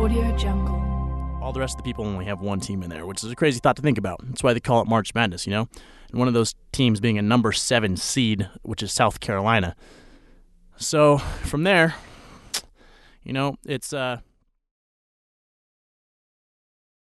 Audio Jungle. All the rest of the people only have one team in there, which is a crazy thought to think about. That's why they call it March Madness, you know? And one of those teams being a number seven seed, which is South Carolina. So from there, you know, it's uh,